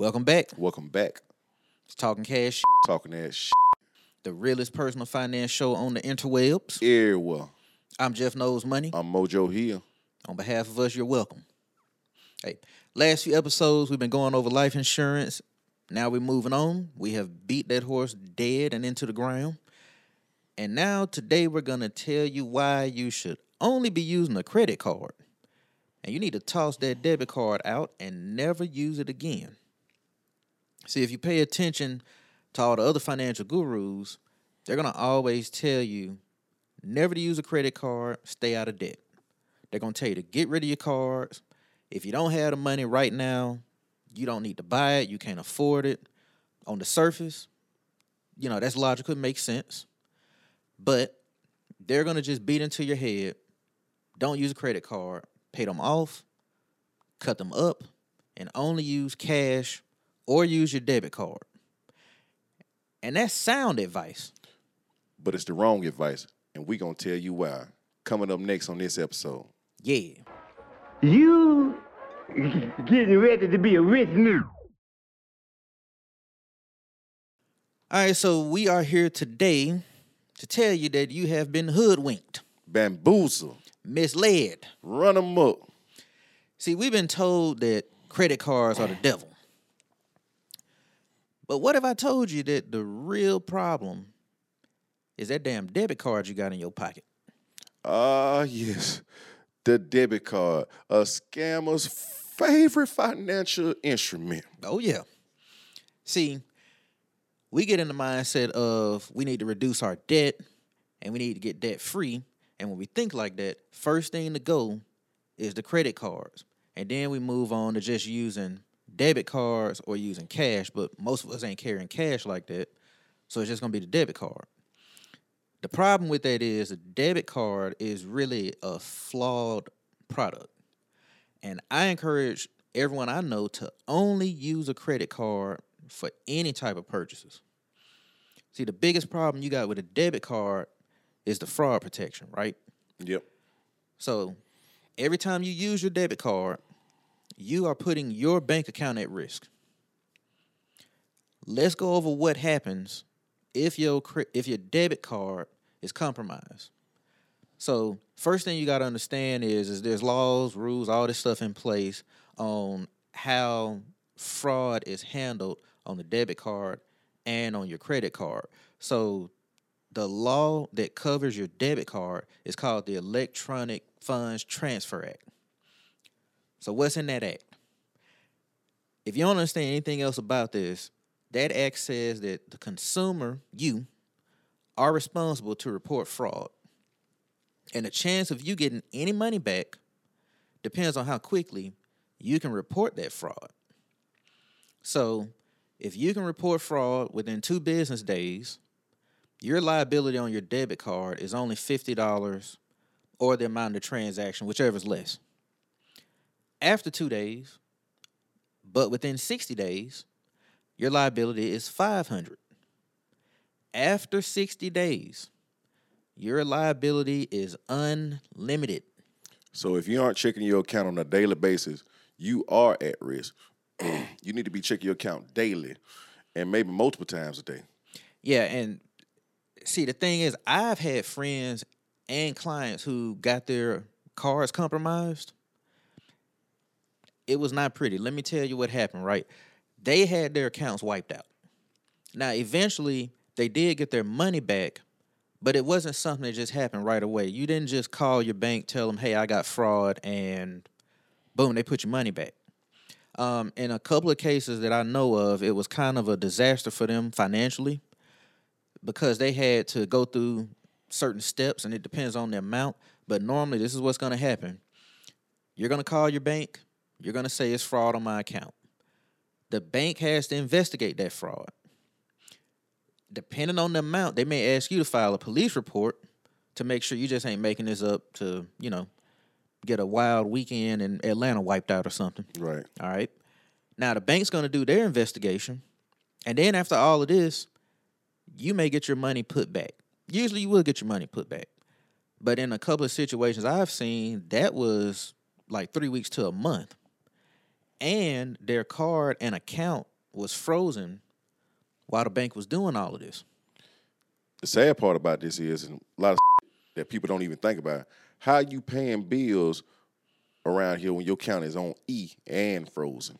Welcome back. Welcome back. It's Talking Cash, Talking that shit the realest personal finance show on the interwebs. Yeah, well, I'm Jeff Knows Money. I'm Mojo Hill. On behalf of us, you're welcome. Hey, last few episodes we've been going over life insurance. Now we're moving on. We have beat that horse dead and into the ground. And now today we're gonna tell you why you should only be using a credit card. And you need to toss that debit card out and never use it again. See, if you pay attention to all the other financial gurus, they're gonna always tell you never to use a credit card, stay out of debt. They're gonna tell you to get rid of your cards. If you don't have the money right now, you don't need to buy it, you can't afford it. On the surface, you know, that's logical, it makes sense. But they're gonna just beat into your head. Don't use a credit card, pay them off, cut them up, and only use cash or use your debit card. And that's sound advice. But it's the wrong advice. And we're gonna tell you why. Coming up next on this episode. Yeah. You getting ready to be a rich new. All right, so we are here today to tell you that you have been hoodwinked, bamboozled, misled. Run them up. See, we've been told that credit cards are the devil. But what if I told you that the real problem is that damn debit card you got in your pocket? Ah, yes. The debit card. A scammer's favorite financial instrument. Oh, yeah. See, we get in the mindset of we need to reduce our debt and we need to get debt free. And when we think like that, first thing to go is the credit cards. And then we move on to just using debit cards or using cash, but most of us ain't carrying cash like that. So it's just gonna be the debit card. The problem with that is the debit card is really a flawed product. And I encourage everyone I know to only use a credit card for any type of purchases. See, the biggest problem you got with a debit card is the fraud protection, right? Yep. So every time you use your debit card, you are putting your bank account at risk. Let's go over what happens if your if your debit card is compromised. So first thing you got to understand is is there's laws, rules, all this stuff in place on how fraud is handled on the debit card and on your credit card. So the law that covers your debit card is called the Electronic Funds Transfer Act. So what's in that act? If you don't understand anything else about this, that act says that the consumer, you, are responsible to report fraud. And the chance of you getting any money back depends on how quickly you can report that fraud. So, if you can report fraud within two business days, your liability on your debit card is only $50 or the amount of the transaction, whichever is less. After two days, but within 60 days, your liability is 500. After 60 days, your liability is unlimited. So if you aren't checking your account on a daily basis, you are at risk. you need to be checking your account daily and maybe multiple times a day. Yeah, and see the thing is I've had friends and clients who got their cars compromised. It was not pretty. Let me tell you what happened, right? They had their accounts wiped out. Now, eventually, they did get their money back, but it wasn't something that just happened right away. You didn't just call your bank, tell them, hey, I got fraud, and boom, they put your money back. Um, in a couple of cases that I know of, it was kind of a disaster for them financially because they had to go through certain steps and it depends on the amount. But normally, this is what's going to happen you're going to call your bank, you're going to say it's fraud on my account. The bank has to investigate that fraud. Depending on the amount, they may ask you to file a police report to make sure you just ain't making this up to, you know, get a wild weekend in Atlanta wiped out or something. Right. All right. Now the bank's going to do their investigation, and then after all of this, you may get your money put back. Usually, you will get your money put back, but in a couple of situations I've seen, that was like three weeks to a month. And their card and account was frozen while the bank was doing all of this. The sad part about this is, and a lot of that people don't even think about, how you paying bills around here when your account is on E and frozen.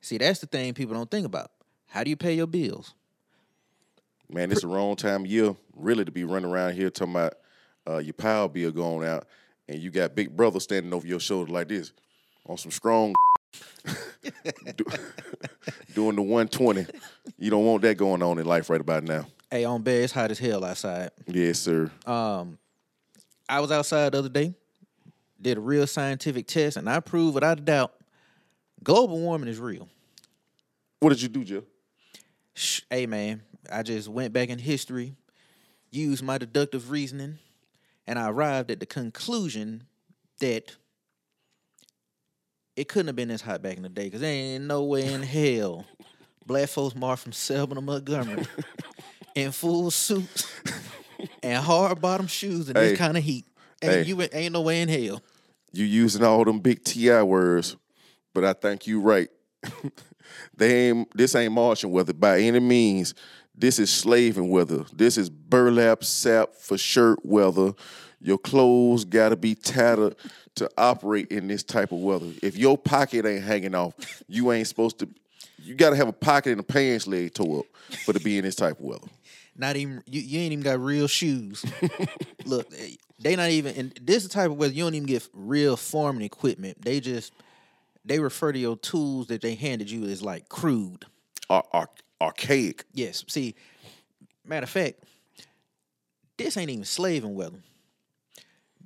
See, that's the thing people don't think about. How do you pay your bills? Man, it's the wrong time of year really to be running around here talking about uh, your power bill going out and you got big brother standing over your shoulder like this on some strong doing the 120. You don't want that going on in life right about now. Hey, on bed, it's hot as hell outside. Yes, sir. Um, I was outside the other day, did a real scientific test, and I proved without a doubt global warming is real. What did you do, Jill? Sh- Hey, man, I just went back in history, used my deductive reasoning, and I arrived at the conclusion that it couldn't have been this hot back in the day because there ain't no way in hell black folks marched from Selma to Montgomery in full suits and hard bottom shoes in Hey. this kind of heat. And Hey. you ain't- no way in hell. You using all them big TI words, but I think you right. they ain't this ain't marching weather by any means. This is slaving weather. This is burlap sap for shirt weather. Your clothes gotta be tattered to operate in this type of weather. If your pocket ain't hanging off, you ain't supposed to you gotta have a pocket and a pants leg toe up for to be in this type of weather. Not even you, you ain't even got real shoes. Look, eh, they not even and this is the type of weather you don't even get real farming equipment. They just they refer to your tools that they handed you as like crude. Ar- ar- archaic. Yes. See, matter of fact, this ain't even slaving weather.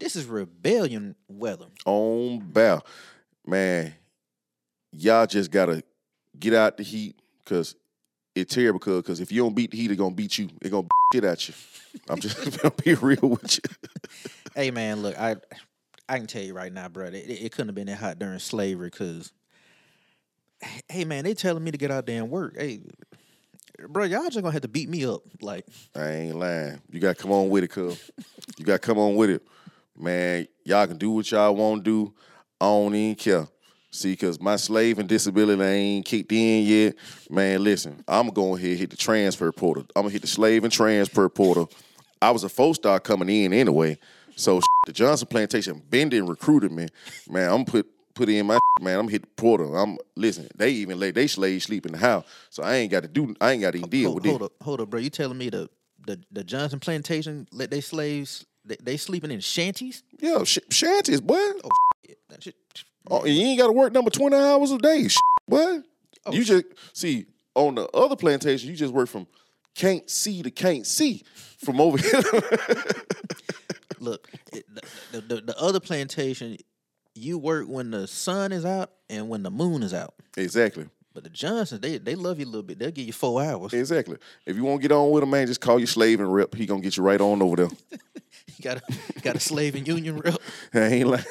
This is rebellion weather. on bow. Man, y'all just gotta get out the heat because it's terrible. Because if you don't beat the heat, it's gonna beat you. It's gonna shit at you. I'm just gonna be real with you. Hey man, look, I I can tell you right now, bro, it, it couldn't have been that hot during slavery because hey man, they telling me to get out there and work. Hey, bro, y'all just gonna have to beat me up. Like, I ain't lying. You gotta come on with it, cuz. You gotta come on with it. Man, y'all can do what y'all want to do. I don't even care. See, cause my slave and disability ain't kicked in yet. Man, listen, I'm gonna go ahead hit the transfer portal. I'm gonna hit the slave and transfer portal. I was a four star coming in anyway. So the Johnson plantation bending recruited me. Man, I'm put put in my man. I'm hit the portal. I'm listen. They even let they slaves sleep in the house, so I ain't got to do. I ain't got to deal hold, with hold it. up, hold up, bro. You telling me the the, the Johnson plantation let they slaves they, they sleeping in shanties? Yeah, sh- shanties, boy. Oh, yeah, that shit. Oh, you ain't got to work number twenty hours a day, sh- boy. Oh, you just see on the other plantation. You just work from can't see to can't see from over here. Look, it, the, the, the the other plantation, you work when the sun is out and when the moon is out. exactly, But the Johnsons, they they love you a little bit. They'll give you four hours. exactly. If you want to get on with a man, just call your slave and rep. He gonna get you right on over there. You got a got a slave and union rep. I ain't lying.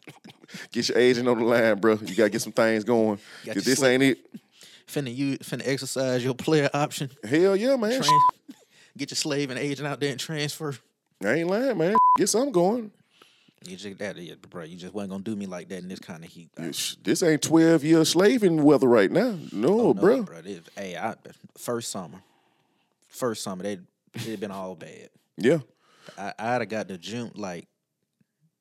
get your agent on the line, bro. You gotta get some things going. Got 'Cause this ain't it. Finna you finna exercise your player option. Hell yeah, man. Trans, get your slave and agent out there and transfer. I ain't lying, man. Get something going. You just that, yeah, bro. You just wasn't gonna do me like that in this kind of heat. Sh- This ain't twelve year slaving weather right now. No, Oh, no, bro. bro. This- hey, I, first summer, first summer, they it been all bad. Yeah. I, I'd have got the June like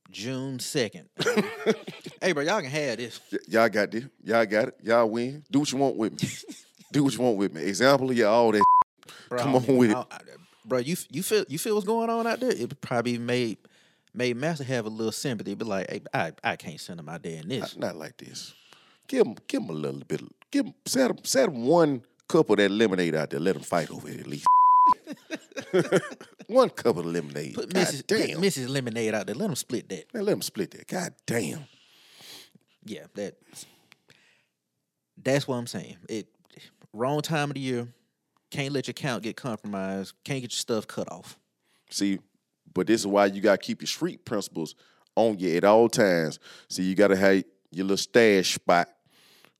June second. hey, bro, y'all can have this. Y- y'all got this. Y'all got it. Y'all win. Do what you want with me. Do what you want with me. Example of yeah, all that. Bro, Come on with it. I- I- bro. You you feel you feel what's going on out there? It probably made made Master have a little sympathy, but like, hey, I I can't send him out there in this. Not like this. Give him, give him a little bit. Give him, set him, set him one cup of that lemonade out there. Let him fight over it at least. one cup of lemonade. Put God Mrs. damn. Put Mrs. Lemonade out there. Let them split that. Man, let them split that. God damn. Yeah, that. That's what I'm saying. It wrong time of the year. Can't let your account get compromised. Can't get your stuff cut off. See, but this is why you gotta keep your street principles on you at all times. See, you gotta have your little stash spot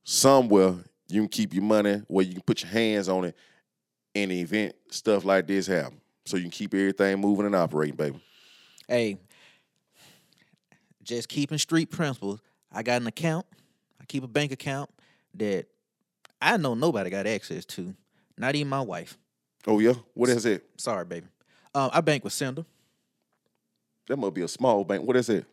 somewhere you can keep your money where you can put your hands on it in the event stuff like this happen. So you can keep everything moving and operating, baby. Hey, just keeping street principles. I got an account. I keep a bank account that I know nobody got access to, not even my wife. Oh yeah, what is it? Sorry, baby. Um, I bank with Cinder. That must be a small bank. What is it?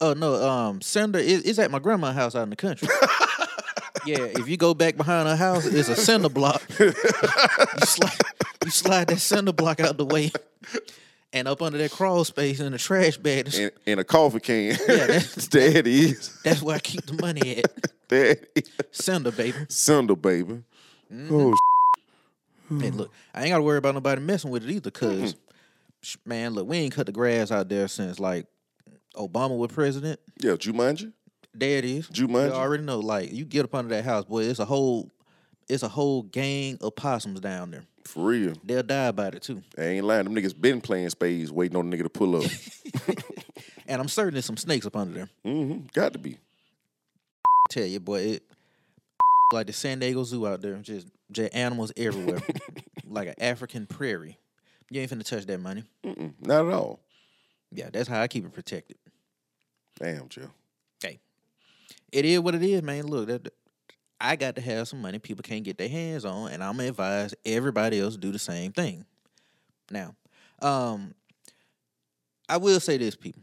Oh no, um, Cinder is, is at my grandma's house out in the country. yeah, if you go back behind her house, it's a cinder block. you slide, you slide that cinder block out the way, and up under that crawl space in the trash bag, In, in a coffee can. Yeah, that's- there it is. that's where I keep the money at. There it is. Cinder, baby. Cinder, baby. Mm-hmm. Oh, look, I ain't got to worry about nobody messing with it either, cause sh- man, look, we ain't cut the grass out there since like Obama was president. yeah, Jumanji. There it is. Jumanji? You mind? I already know. Like you get up under that house, boy. It's a whole, it's a whole gang of possums down there. For real. They'll die about it too. I ain't lying. Them niggas been playing spades, waiting on the nigga to pull up. And I'm certain there's some snakes up under there. hmm Got to be. Tell you, boy, it like the San Diego Zoo out there, just just animals everywhere, like an African prairie. You ain't finna touch that money. Mm-mm, not at all. Yeah, that's how I keep it protected. Damn, Jill. Hey, it is what it is, man. Look, that I got to have some money people can't get their hands on, and I'm gonna advise everybody else do the same thing. Now, um, I will say this, people.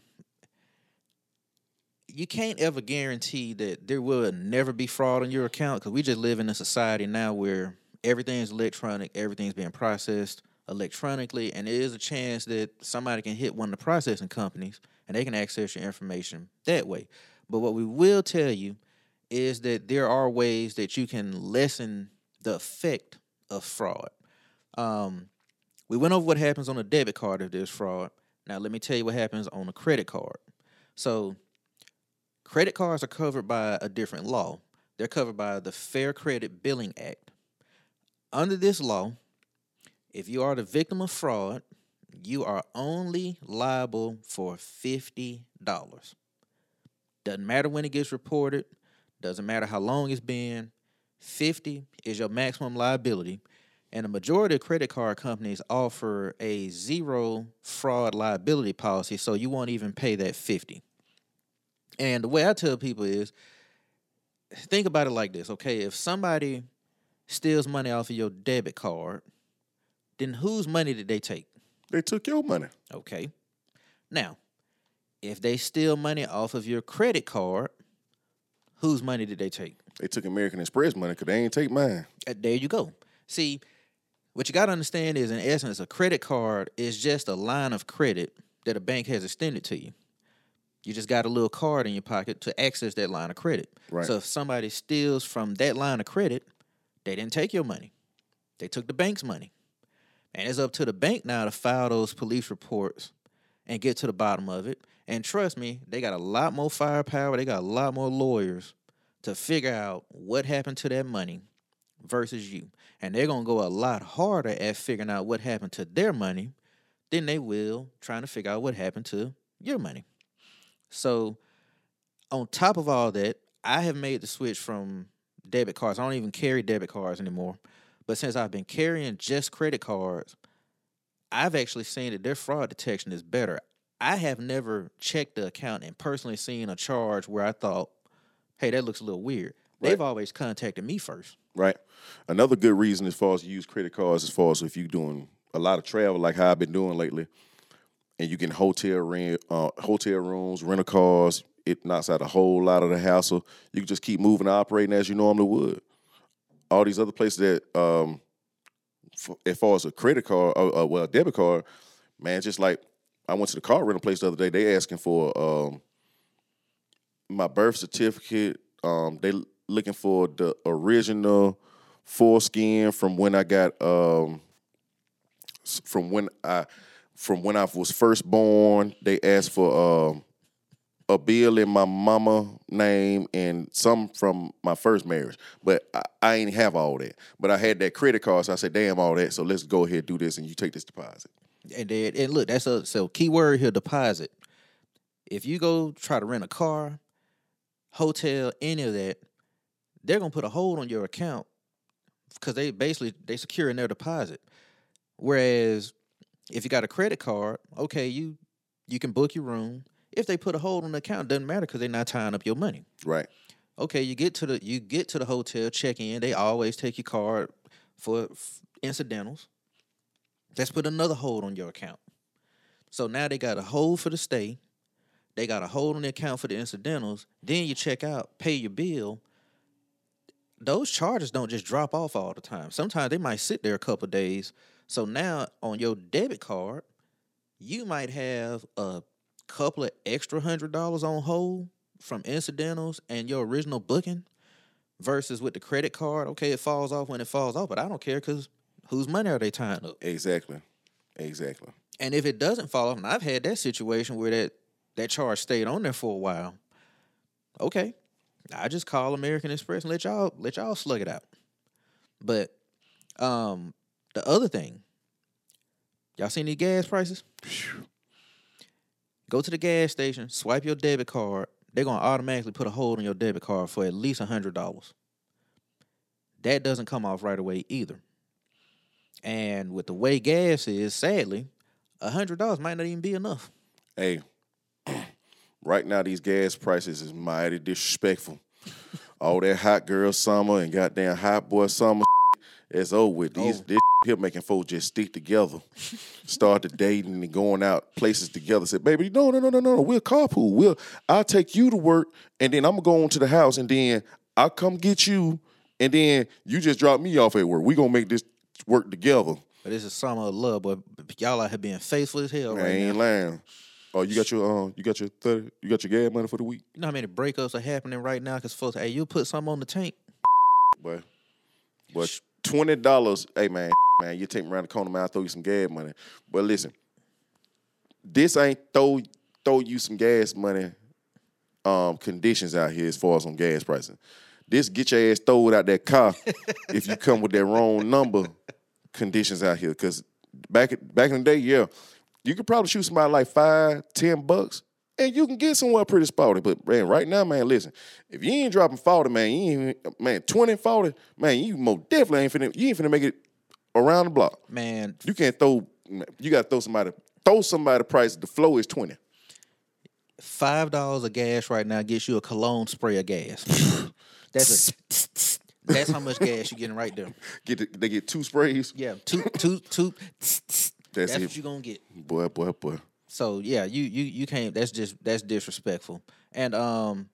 You can't ever guarantee that there will never be fraud on your account because we just live in a society now where everything's electronic, everything's being processed electronically, and there is a chance that somebody can hit one of the processing companies and they can access your information that way. But what we will tell you is that there are ways that you can lessen the effect of fraud. Um, we went over what happens on a debit card if there's fraud. Now, let me tell you what happens on a credit card. So, credit cards are covered by a different law. They're covered by the Fair Credit Billing Act. Under this law, if you are the victim of fraud, you are only liable for $50. Doesn't matter when it gets reported, doesn't matter how long it's been. 50 is your maximum liability. And the majority of credit card companies offer a zero fraud liability policy, so you won't even pay that 50. And the way I tell people is think about it like this, okay? If somebody steals money off of your debit card, then whose money did they take? They took your money. Okay. Now, if they steal money off of your credit card, whose money did they take? They took American Express money because they ain't take mine. Uh, There you go. See, what you got to understand is, in essence, a credit card is just a line of credit that a bank has extended to you. You just got a little card in your pocket to access that line of credit. Right. So if somebody steals from that line of credit, they didn't take your money. They took the bank's money. And it's up to the bank now to file those police reports and get to the bottom of it. And trust me, they got a lot more firepower. They got a lot more lawyers to figure out what happened to that money versus you. And they're going to go a lot harder at figuring out what happened to their money than they will trying to figure out what happened to your money. So, on top of all that, I have made the switch from debit cards. I don't even carry debit cards anymore. But since I've been carrying just credit cards, I've actually seen that their fraud detection is better. I have never checked the account and personally seen a charge where I thought, hey, that looks a little weird. They've always contacted me first. Right. Another good reason as far as you use credit cards, as far as if you're doing a lot of travel like how I've been doing lately, and you can hotel rent, uh, hotel rooms, rental cars. It knocks out a whole lot of the hassle. You can just keep moving and operating as you normally would. All these other places that, um, f- as far as a credit card, uh, uh, well, a debit card, man, just like I went to the car rental place the other day. They asking for um, my birth certificate. Um, they looking for the original foreskin from when I got um, from when I from when I was first born. They asked for um, a bill in my mama name and some from my first marriage. But I, I ain't have all that. But I had that credit card, so I said, "Damn, all that." So let's go ahead and do this, and you take this deposit. And then, and look, that's a so key word here: deposit. If you go try to rent a car, hotel, any of that, they're gonna put a hold on your account because they basically they securing their deposit. Whereas if you got a credit card, okay, you you can book your room. If they put a hold on the account, doesn't matter because they're not tying up your money. Right. Okay, you get to the you get to the hotel, check in. They always take your card for f- incidentals. Let's put another hold on your account. So now they got a hold for the stay. They got a hold on the account for the incidentals. Then you check out, pay your bill. Those charges don't just drop off all the time. Sometimes they might sit there a couple days. So now on your debit card, you might have a couple of extra hundred dollars on hold from incidentals and your original booking versus with the credit card. Okay, it falls off when it falls off, but I don't care because whose money are they tying up? Exactly. Exactly. And if it doesn't fall off, and I've had that situation where that that charge stayed on there for a while. Okay, I just call American Express and let y'all let y'all slug it out. But um, the other thing, y'all seen these gas prices? Go to the gas station, swipe your debit card. They're gonna automatically put a hold on your debit card for at least a hundred dollars. That doesn't come off right away either. And with the way gas is, sadly, a hundred dollars might not even be enough. Hey, right now these gas prices is mighty disrespectful. All that hot girl summer and goddamn hot boy summer, it's over with. These Oh. this here making folks just stick together, start to dating and going out places together. Said, baby, no, no, no, no, no, we'll carpool. We'll I'll take you to work, and then I'm gonna go on to the house, and then I'll come get you, and then you just drop me off at work. We gonna make this work together. But this is summer of love, but y'all out here being faithful as hell Man, right ain't now. lying. Oh, you got your um, you got your thirty, you got your gas money for the week, You know how many breakups are happening right now? Because folks, hey, you put something on the tank. boy. But twenty dollars, hey man, man, you take me around the corner, man. I throw you some gas money. But listen, this ain't throw throw you some gas money um conditions out here as far as on gas pricing. This get your ass thrown out that car if you come with that wrong number conditions out here. Cause back back in the day, yeah, you could probably shoot somebody like five, ten bucks, and you can get somewhere pretty spotty. But man, right now, man, listen, if you ain't dropping 40, man, you ain't even, man, 20, 40, man, you most definitely ain't finna, you ain't finna make it around the block. Man, You can't throw, you gotta throw somebody, throw somebody the price, the flow is 20. five dollars of gas right now gets you a cologne spray of gas. that's a, that's how much gas you're getting right there. Get the, they get two sprays. Yeah, two, two, two. That's, That's what you're gonna get. boy, boy, boy. So yeah, you you you can't. That's just that's disrespectful. And um,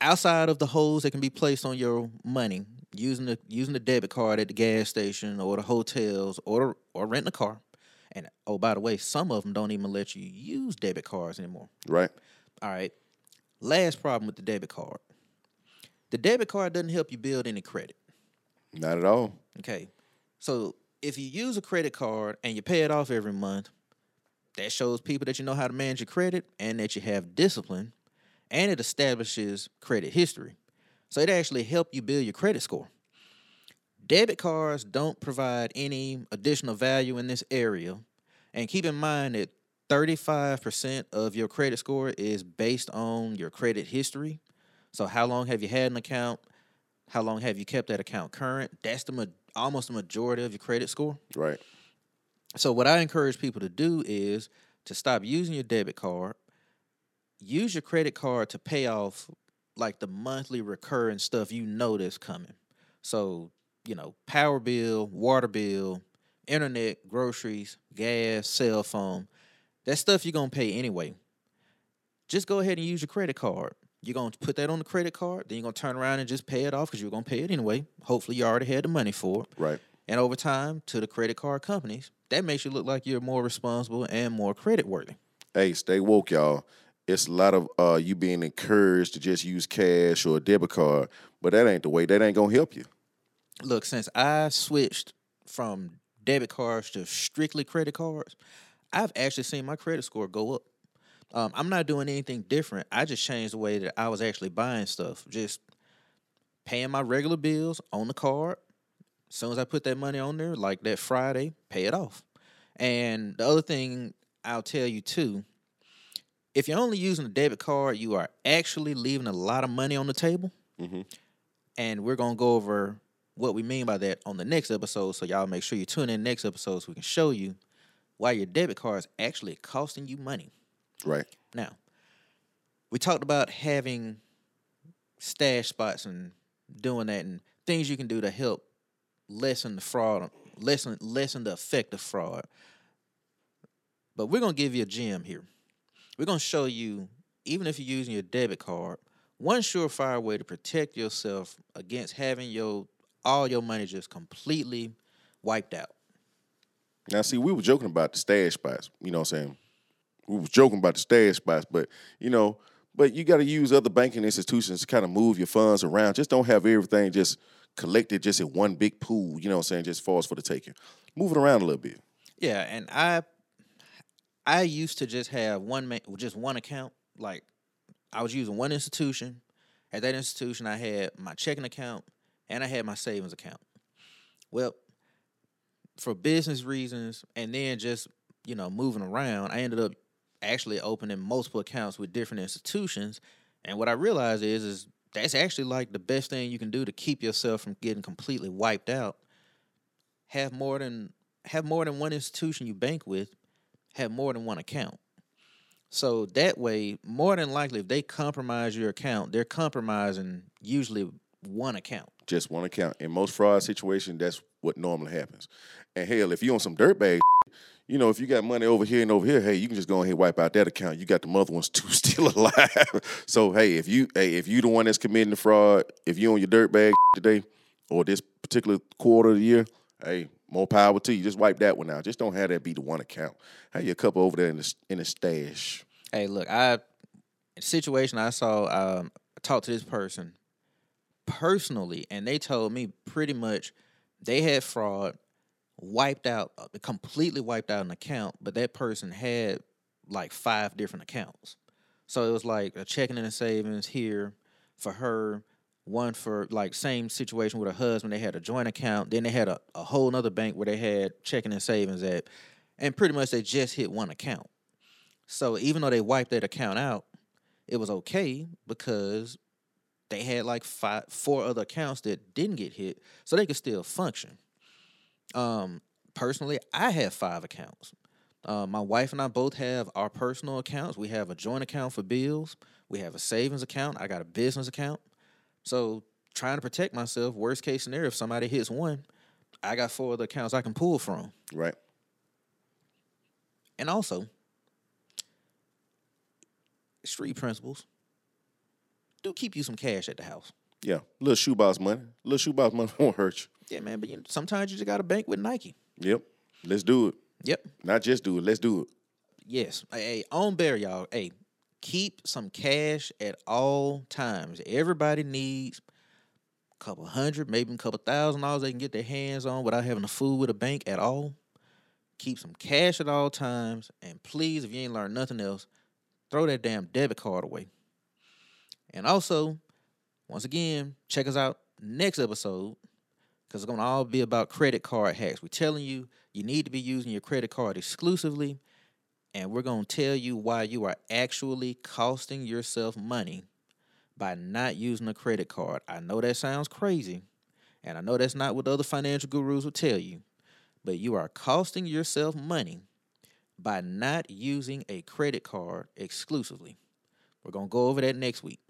outside of the holes that can be placed on your money using the using the debit card at the gas station or the hotels or or renting a car. And oh, by the way, some of them don't even let you use debit cards anymore. Right? All right. Last problem with the debit card. The debit card doesn't help you build any credit. Not at all. Okay. So if you use a credit card and you pay it off every month, that shows people that you know how to manage your credit and that you have discipline, and it establishes credit history. So it actually helps you build your credit score. Debit cards don't provide any additional value in this area. And keep in mind that 35% of your credit score is based on your credit history. So how long have you had an account? How long have you kept that account current? That's the ma- almost the majority of your credit score. Right. So what I encourage people to do is to stop using your debit card. Use your credit card to pay off like the monthly recurring stuff you know that's coming. So, you know, power bill, water bill, internet, groceries, gas, cell phone. That stuff you're going to pay anyway. Just go ahead and use your credit card. You're going to put that on the credit card, then you're going to turn around and just pay it off because you're going to pay it anyway. Hopefully, you already had the money for it Right. and over time to the credit card companies. That makes you look like you're more responsible and more credit worthy. Hey, stay woke, y'all. It's a lot of uh, you being encouraged to just use cash or a debit card, but that ain't the way. That ain't gonna help you. Look, since I switched from debit cards to strictly credit cards, I've actually seen my credit score go up. Um, I'm not doing anything different. I just changed the way that I was actually buying stuff. Just paying my regular bills on the card. As soon as I put that money on there, like that Friday, pay it off. And the other thing I'll tell you too, if you're only using a debit card, you are actually leaving a lot of money on the table. And we're gonna go over what we mean by that on the next episode. So y'all make sure you tune in next episode so we can show you why your debit card is actually costing you money. Right. Now, we talked about having stash spots and doing that and things you can do to help lessen the fraud, lessen lessen the effect of fraud. But we're gonna give you a gem here. We're gonna show you, even if you're using your debit card, one surefire way to protect yourself against having your all your money just completely wiped out. Now, see, we were joking about the stash spots. You know what I'm saying? We was joking about the stash spots, but you know, but you got to use other banking institutions to kind of move your funds around. Just don't have everything just collected just in one big pool. You know what I'm saying? Just falls for the taking. Move it around a little bit. Yeah, and I I used to just have one just one account. Like I was using one institution. At that institution, I had my checking account and I had my savings account. Well, for business reasons, and then just you know moving around, I ended up actually opening multiple accounts with different institutions. And what I realized is is that's actually like the best thing you can do to keep yourself from getting completely wiped out. Have more than have more than one institution you bank with, have more than one account. So that way, more than likely, if they compromise your account, they're compromising usually one account. Just one account. In most fraud situations, that's what normally happens. And hell, if you on some dirtbag, you know, if you got money over here and over here, hey, you can just go ahead and wipe out that account. You got the mother ones too still alive. so hey, if you hey, if you the one that's committing the fraud, if you on your dirt bag today or this particular quarter of the year, hey, more power to you. Just wipe that one out. Just don't have that be the one account. Have your couple over there in the in the stash. Hey, look, I a situation I saw, um, I talked to this person personally, and they told me pretty much they had fraud, wiped out, uh, completely wiped out an account, but that person had like five different accounts. So it was like a checking and a savings here for her, one for like same situation with her husband. They had a joint account. Then they had a, a whole other bank where they had checking and savings at. And pretty much they just hit one account. So even though they wiped that account out, it was okay because they had like five, four other accounts that didn't get hit, so they could still function. Um, personally, I have five accounts. Uh, my wife and I both have our personal accounts. We have a joint account for bills. We have a savings account. I got a business account. So trying to protect myself. Worst case scenario, if somebody hits one, I got four other accounts I can pull from. Right. And also, street principles do keep you some cash at the house. Yeah. Little shoebox money. Little shoebox money won't hurt you. Yeah, man. But you know, sometimes you just got to bank with Nike. Yep. Let's do it. Yep. Not just do it. Let's do it. Yes. Hey, hey, on bear, y'all. Hey, keep some cash at all times. Everybody needs a couple hundred, maybe a couple thousand dollars they can get their hands on without having to fool with a bank at all. Keep some cash at all times. And please, if you ain't learned nothing else, throw that damn debit card away. And also, once again, check us out next episode because it's going to all be about credit card hacks. We're telling you you need to be using your credit card exclusively, and we're going to tell you why you are actually costing yourself money by not using a credit card. I know that sounds crazy, and I know that's not what other financial gurus will tell you, but you are costing yourself money by not using a credit card exclusively. We're going to go over that next week.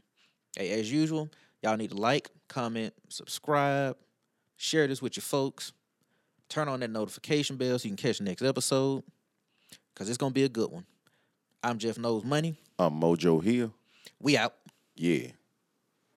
Hey, as usual, y'all need to like, comment, subscribe, share this with your folks. Turn on that notification bell so you can catch the next episode because it's going to be a good one. I'm Jeff Knows Money. I'm Mojo Hill. We out. Yeah.